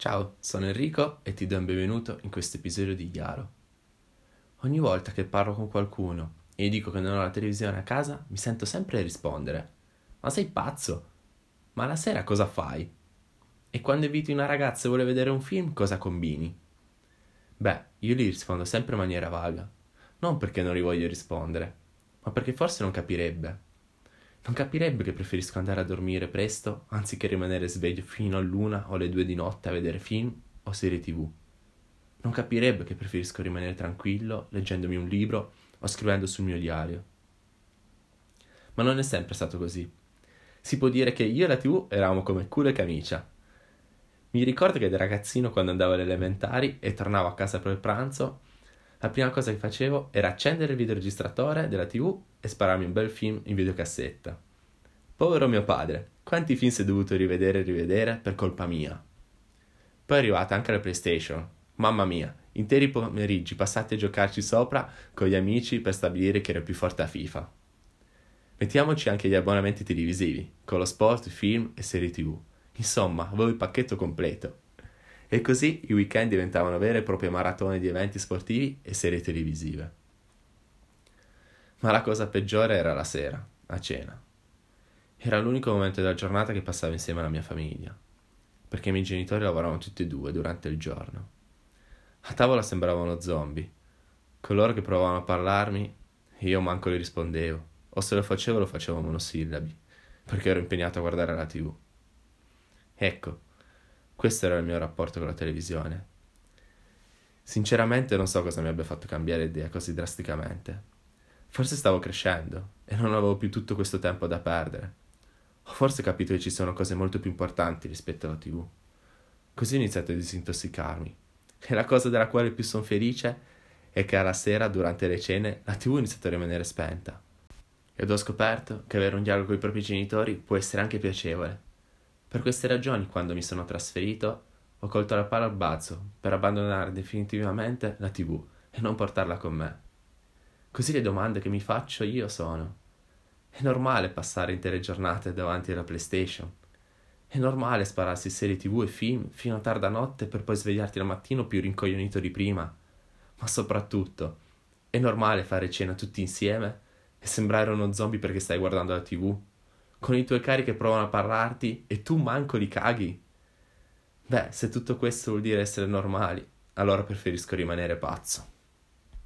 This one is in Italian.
Ciao, sono Enrico e ti do il benvenuto in questo episodio di Chiaro. Ogni volta che parlo con qualcuno e gli dico che non ho la televisione a casa, mi sento sempre rispondere: Ma sei pazzo? Ma la sera cosa fai? E quando inviti una ragazza e vuole vedere un film, cosa combini? Beh, io gli rispondo sempre in maniera vaga. Non perché non gli voglio rispondere, ma perché forse non capirebbe. Non capirebbe che preferisco andare a dormire presto anziché rimanere sveglio fino all'una o alle due di notte a vedere film o serie tv. Non capirebbe che preferisco rimanere tranquillo leggendomi un libro o scrivendo sul mio diario. Ma non è sempre stato così. Si può dire che io e la tv eravamo come culo e camicia. Mi ricordo che da ragazzino quando andavo alle elementari e tornavo a casa per il pranzo, la prima cosa che facevo era accendere il videoregistratore della tv e spararmi un bel film in videocassetta. Povero mio padre, quanti film si è dovuto rivedere e rivedere per colpa mia. Poi è arrivata anche la PlayStation. Mamma mia, interi pomeriggi passati a giocarci sopra con gli amici per stabilire chi era più forte a FIFA. Mettiamoci anche gli abbonamenti televisivi, con lo sport, film e serie tv. Insomma, avevo il pacchetto completo. E così i weekend diventavano vere e proprie maratone di eventi sportivi e serie televisive. Ma la cosa peggiore era la sera, a cena. Era l'unico momento della giornata che passavo insieme alla mia famiglia, perché i miei genitori lavoravano tutti e due durante il giorno. A tavola sembravano zombie, coloro che provavano a parlarmi e io manco li rispondevo, o se lo facevo lo facevo monosillabi, perché ero impegnato a guardare la tv. Ecco, questo era il mio rapporto con la televisione. Sinceramente non so cosa mi abbia fatto cambiare idea così drasticamente. Forse stavo crescendo e non avevo più tutto questo tempo da perdere. Ho forse capito che ci sono cose molto più importanti rispetto alla TV. Così ho iniziato a disintossicarmi. E la cosa della quale più sono felice è che alla sera, durante le cene, la TV ha iniziato a rimanere spenta. Ed ho scoperto che avere un dialogo con i propri genitori può essere anche piacevole. Per queste ragioni, quando mi sono trasferito, ho colto la palla al balzo per abbandonare definitivamente la TV e non portarla con me. Così le domande che mi faccio io sono: è normale passare intere giornate davanti alla PlayStation? È normale spararsi serie TV e film fino a tarda notte per poi svegliarti la mattina più rincoglionito di prima? Ma soprattutto, è normale fare cena tutti insieme e sembrare uno zombie perché stai guardando la TV? Con i tuoi cari che provano a parlarti e tu manco li caghi? Beh, se tutto questo vuol dire essere normali, allora preferisco rimanere pazzo.